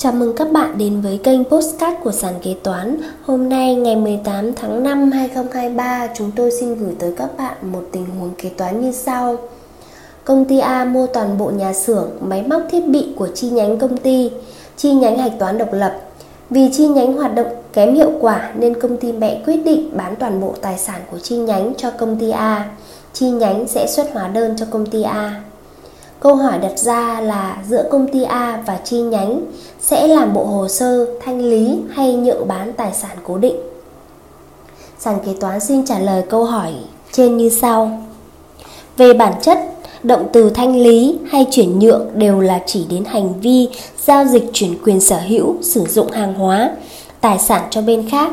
Chào mừng các bạn đến với kênh Postcard của Sàn Kế Toán. Hôm nay ngày 18 tháng 5 2023 Chúng tôi xin gửi tới các bạn một tình huống kế toán như sau. Công ty A mua toàn bộ nhà xưởng, máy móc thiết bị của chi nhánh công ty Chi nhánh hạch toán độc lập. Vì chi nhánh hoạt động kém hiệu quả nên công ty mẹ quyết định bán toàn bộ tài sản của chi nhánh cho công ty A. Chi nhánh sẽ xuất hóa đơn cho công ty A. Câu hỏi đặt ra là giữa công ty A và chi nhánh sẽ làm bộ hồ sơ thanh lý hay nhượng bán tài sản cố định? Sàn kế toán xin trả lời câu hỏi trên như sau. Về bản chất, động từ thanh lý hay chuyển nhượng đều là chỉ đến hành vi giao dịch chuyển quyền sở hữu, sử dụng hàng hóa, tài sản cho bên khác.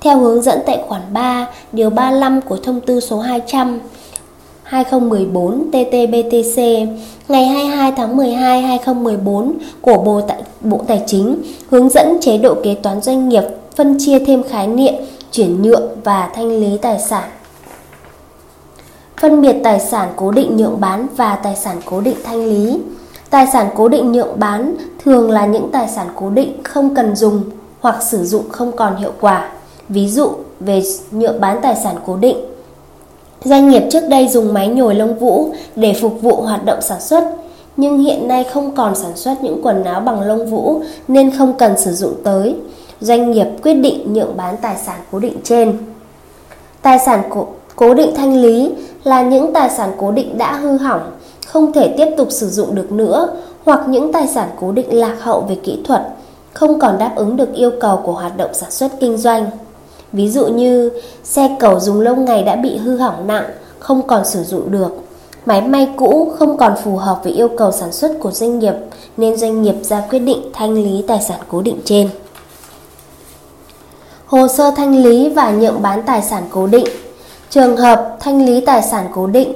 Theo hướng dẫn tại khoản 3, điều 35 của thông tư số 200 2014 TTBTC ngày 22 tháng 12 2014 của Bộ Tài, Bộ Tài chính hướng dẫn chế độ kế toán doanh nghiệp phân chia thêm khái niệm chuyển nhượng và thanh lý tài sản. Phân biệt tài sản cố định nhượng bán và tài sản cố định thanh lý. Tài sản cố định nhượng bán thường là những tài sản cố định không cần dùng hoặc sử dụng không còn hiệu quả. Ví dụ về nhượng bán tài sản cố định Doanh nghiệp trước đây dùng máy nhồi lông vũ để phục vụ hoạt động sản xuất, nhưng hiện nay không còn sản xuất những quần áo bằng lông vũ nên không cần sử dụng tới. Doanh nghiệp quyết định nhượng bán tài sản cố định trên. Tài sản cố, cố định thanh lý là những tài sản cố định đã hư hỏng, không thể tiếp tục sử dụng được nữa hoặc những tài sản cố định lạc hậu về kỹ thuật, không còn đáp ứng được yêu cầu của hoạt động sản xuất kinh doanh. Ví dụ như xe cầu dùng lâu ngày đã bị hư hỏng nặng, không còn sử dụng được. Máy may cũ không còn phù hợp với yêu cầu sản xuất của doanh nghiệp nên doanh nghiệp ra quyết định thanh lý tài sản cố định trên. Hồ sơ thanh lý và nhượng bán tài sản cố định Trường hợp thanh lý tài sản cố định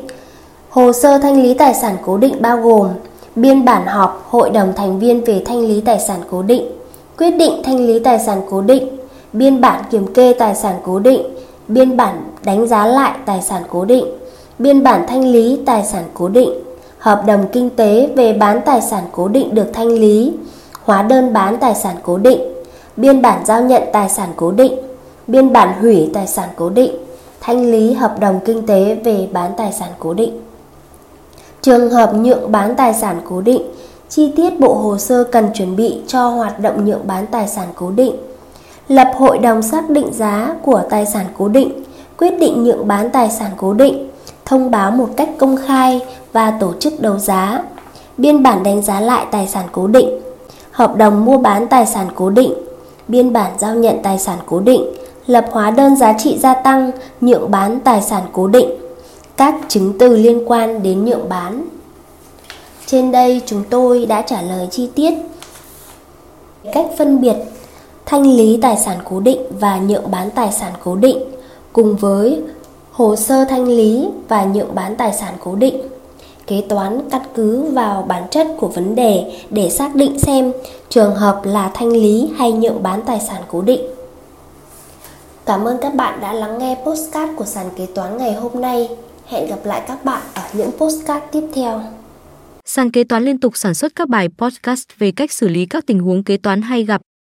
Hồ sơ thanh lý tài sản cố định bao gồm biên bản họp hội đồng thành viên về thanh lý tài sản cố định, quyết định thanh lý tài sản cố định, biên bản kiểm kê tài sản cố định, biên bản đánh giá lại tài sản cố định, biên bản thanh lý tài sản cố định, hợp đồng kinh tế về bán tài sản cố định được thanh lý, hóa đơn bán tài sản cố định, biên bản giao nhận tài sản cố định, biên bản hủy tài sản cố định, thanh lý hợp đồng kinh tế về bán tài sản cố định. Trường hợp nhượng bán tài sản cố định, chi tiết bộ hồ sơ cần chuẩn bị cho hoạt động nhượng bán tài sản cố định lập hội đồng xác định giá của tài sản cố định, quyết định nhượng bán tài sản cố định, thông báo một cách công khai và tổ chức đấu giá, biên bản đánh giá lại tài sản cố định, hợp đồng mua bán tài sản cố định, biên bản giao nhận tài sản cố định, lập hóa đơn giá trị gia tăng, nhượng bán tài sản cố định, các chứng từ liên quan đến nhượng bán. Trên đây chúng tôi đã trả lời chi tiết. Cách phân biệt thanh lý tài sản cố định và nhượng bán tài sản cố định, cùng với hồ sơ thanh lý và nhượng bán tài sản cố định. Kế toán căn cứ vào bản chất của vấn đề để xác định xem trường hợp là thanh lý hay nhượng bán tài sản cố định. Cảm ơn các bạn đã lắng nghe postcard của sàn kế toán ngày hôm nay. Hẹn gặp lại các bạn ở những postcard tiếp theo. Sàn kế toán liên tục sản xuất các bài podcast về cách xử lý các tình huống kế toán hay gặp